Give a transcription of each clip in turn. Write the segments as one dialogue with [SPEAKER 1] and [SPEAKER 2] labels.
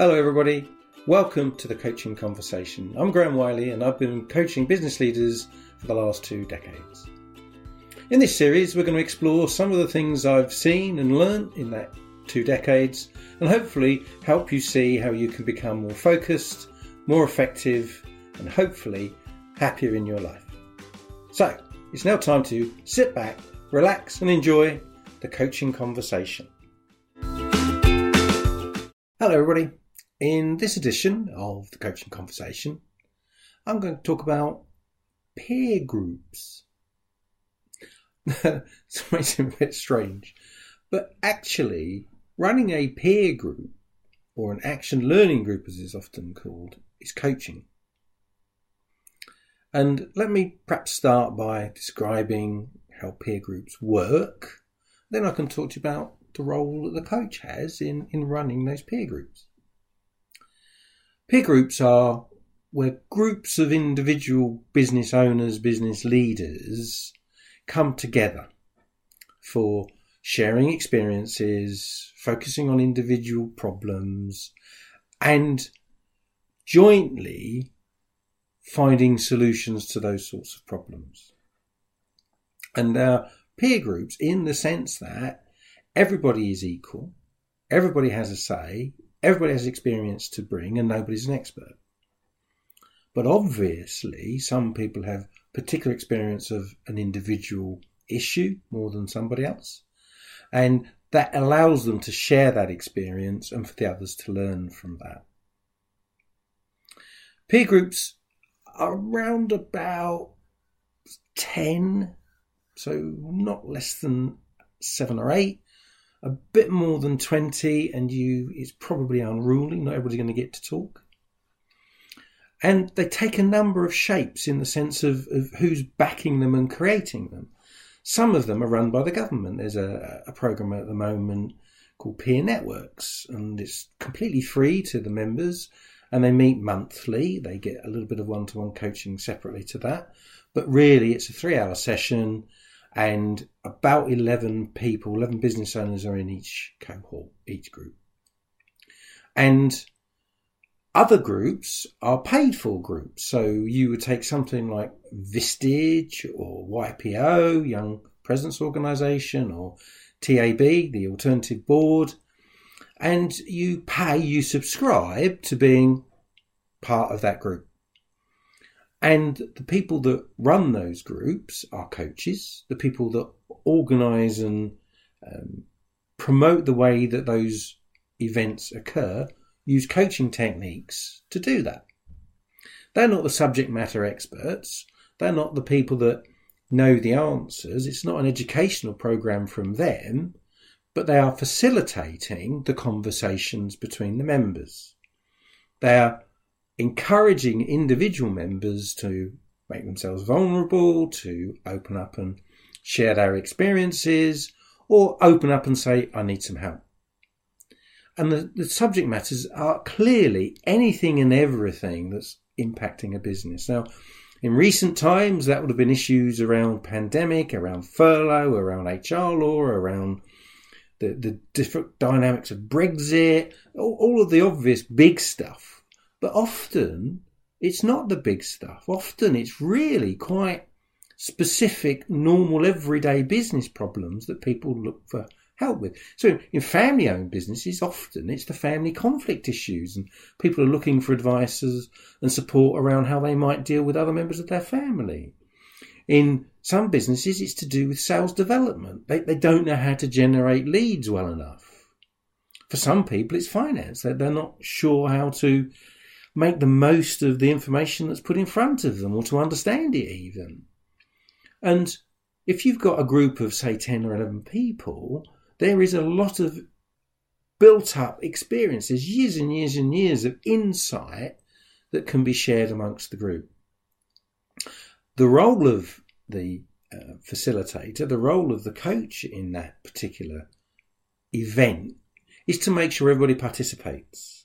[SPEAKER 1] Hello, everybody. Welcome to the Coaching Conversation. I'm Graham Wiley, and I've been coaching business leaders for the last two decades. In this series, we're going to explore some of the things I've seen and learned in that two decades, and hopefully help you see how you can become more focused, more effective, and hopefully happier in your life. So, it's now time to sit back, relax, and enjoy the coaching conversation. Hello, everybody. In this edition of the Coaching Conversation, I'm going to talk about peer groups. it may seem a bit strange, but actually, running a peer group, or an action learning group as it's often called, is coaching. And let me perhaps start by describing how peer groups work. Then I can talk to you about the role that the coach has in, in running those peer groups. Peer groups are where groups of individual business owners, business leaders come together for sharing experiences, focusing on individual problems, and jointly finding solutions to those sorts of problems. And our peer groups, in the sense that everybody is equal, everybody has a say, everybody has experience to bring, and nobody's an expert. But obviously, some people have particular experience of an individual issue more than somebody else. And that allows them to share that experience and for the others to learn from that. Peer groups are around about 10, so not less than seven or eight a bit more than 20 and you it's probably unruly not everybody's going to get to talk. And they take a number of shapes in the sense of, of who's backing them and creating them. Some of them are run by the government. There's a, a program at the moment called peer networks and it's completely free to the members and they meet monthly. They get a little bit of one-to-one coaching separately to that. But really it's a three hour session and about 11 people, 11 business owners are in each cohort, each group. And other groups are paid for groups. So you would take something like Vistage or YPO, Young Presidents Organization, or TAB, the Alternative Board, and you pay, you subscribe to being part of that group. And the people that run those groups are coaches, the people that organise and um, promote the way that those events occur use coaching techniques to do that. They're not the subject matter experts, they're not the people that know the answers, it's not an educational program from them, but they are facilitating the conversations between the members. They are encouraging individual members to make themselves vulnerable, to open up and share their experiences, or open up and say, I need some help. And the, the subject matters are clearly anything and everything that's impacting a business. Now, in recent times, that would have been issues around pandemic, around furlough, around HR law, around the, the different dynamics of Brexit, all, all of the obvious big stuff but often it's not the big stuff. Often it's really quite specific, normal, everyday business problems that people look for help with. So in family owned businesses, often it's the family conflict issues and people are looking for advice and support around how they might deal with other members of their family. In some businesses, it's to do with sales development. They, they don't know how to generate leads well enough. For some people, it's finance. They're, they're not sure how to make the most of the information that's put in front of them or to understand it even. And if you've got a group of, say, 10 or 11 people, there is a lot of built up experiences, years and years and years of insight that can be shared amongst the group. The role of the uh, facilitator, the role of the coach in that particular event is to make sure everybody participates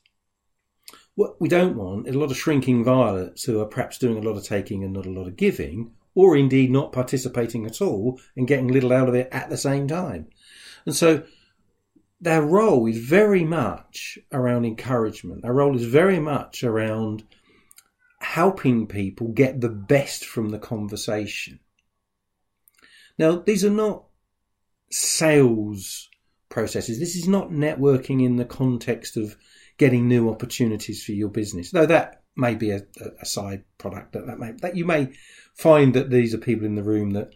[SPEAKER 1] what we don't want is a lot of shrinking violets who are perhaps doing a lot of taking and not a lot of giving, or indeed not participating at all and getting little out of it at the same time. And so their role is very much around encouragement. Their role is very much around helping people get the best from the conversation. Now, these are not sales processes. This is not networking in the context of getting new opportunities for your business, though that may be a, a side product that, that may that you may find that these are people in the room that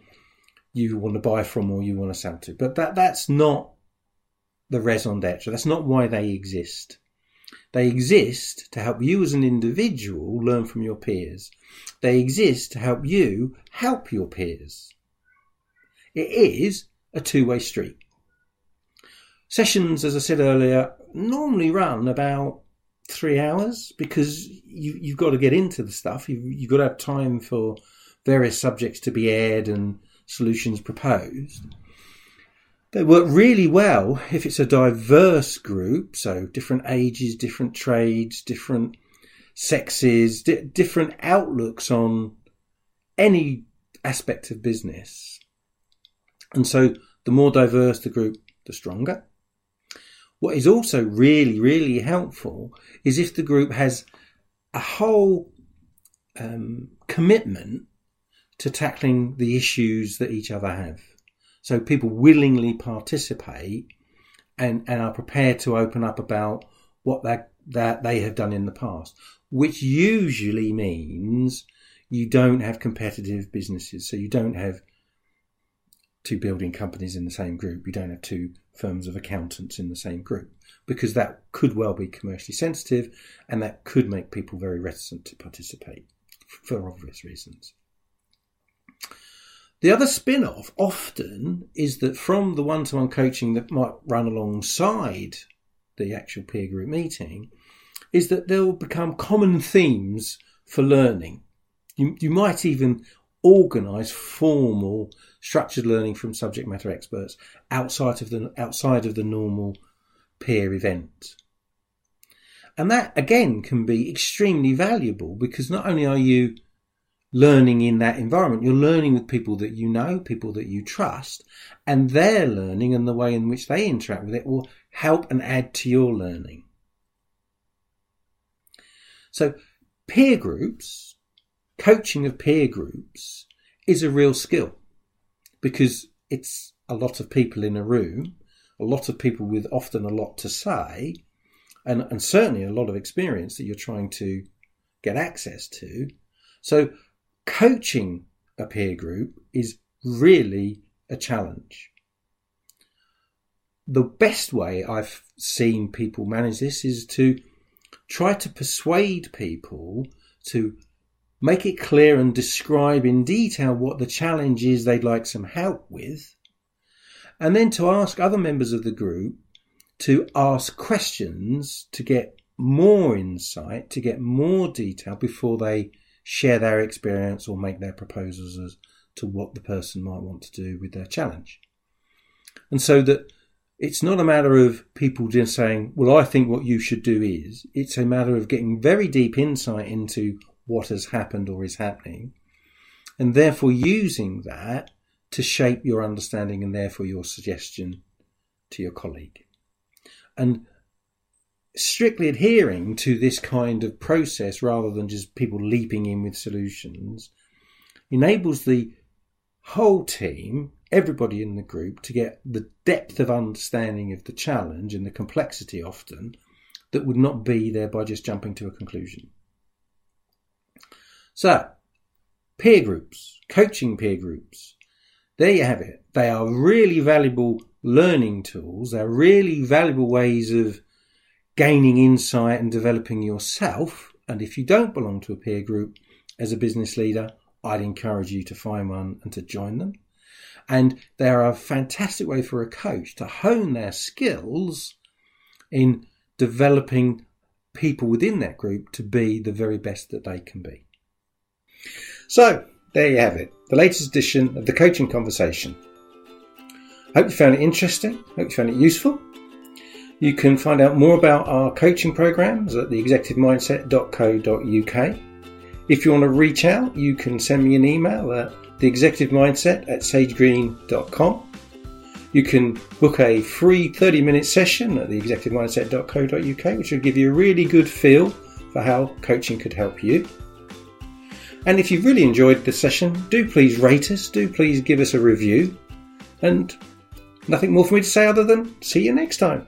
[SPEAKER 1] you want to buy from or you want to sell to. But that that's not the raison d'etre. That's not why they exist. They exist to help you as an individual learn from your peers. They exist to help you help your peers. It is a two way street. Sessions, as I said earlier, normally run about three hours because you, you've got to get into the stuff. You've, you've got to have time for various subjects to be aired and solutions proposed. They work really well if it's a diverse group, so different ages, different trades, different sexes, di- different outlooks on any aspect of business. And so the more diverse the group, the stronger. What is also really, really helpful is if the group has a whole um, commitment to tackling the issues that each other have. So people willingly participate and, and are prepared to open up about what that, that they have done in the past, which usually means you don't have competitive businesses. So you don't have two building companies in the same group. You don't have two firms of accountants in the same group because that could well be commercially sensitive and that could make people very reticent to participate for obvious reasons. The other spin off often is that from the one to one coaching that might run alongside the actual peer group meeting, is that there will become common themes for learning. You, you might even organise formal structured learning from subject matter experts outside of the outside of the normal peer event. And that again can be extremely valuable because not only are you learning in that environment. You're learning with people that you know, people that you trust, and their learning and the way in which they interact with it will help and add to your learning. So, peer groups, coaching of peer groups, is a real skill because it's a lot of people in a room, a lot of people with often a lot to say, and, and certainly a lot of experience that you're trying to get access to. So, coaching a peer group is really a challenge. The best way I've seen people manage this is to try to persuade people to make it clear and describe in detail what the challenge is they'd like some help with, and then to ask other members of the group to ask questions to get more insight, to get more detail before they share their experience or make their proposals as to what the person might want to do with their challenge. And so that it's not a matter of people just saying, well, I think what you should do is, it's a matter of getting very deep insight into what has happened or is happening, and therefore using that to shape your understanding and therefore your suggestion to your colleague. And strictly adhering to this kind of process rather than just people leaping in with solutions enables the whole team, everybody in the group, to get the depth of understanding of the challenge and the complexity often that would not be there by just jumping to a conclusion. So, peer groups, coaching peer groups, there you have it. They are really valuable learning tools. They're really valuable ways of gaining insight and developing yourself. And if you don't belong to a peer group as a business leader, I'd encourage you to find one and to join them. And they're a fantastic way for a coach to hone their skills in developing people within that group to be the very best that they can be. So, there you have it, the latest edition of the Coaching Conversation. Hope you found it interesting, hope you found it useful. You can find out more about our coaching programs at theexecutivemindset.co.uk. If you want to reach out, you can send me an email at theexecutivemindset at sagegreen.com. You can book a free 30 minute session at theexecutivemindset.co.uk, which will give you a really good feel for how coaching could help you. And if you've really enjoyed the session, do please rate us, do please give us a review, and nothing more for me to say other than see you next time.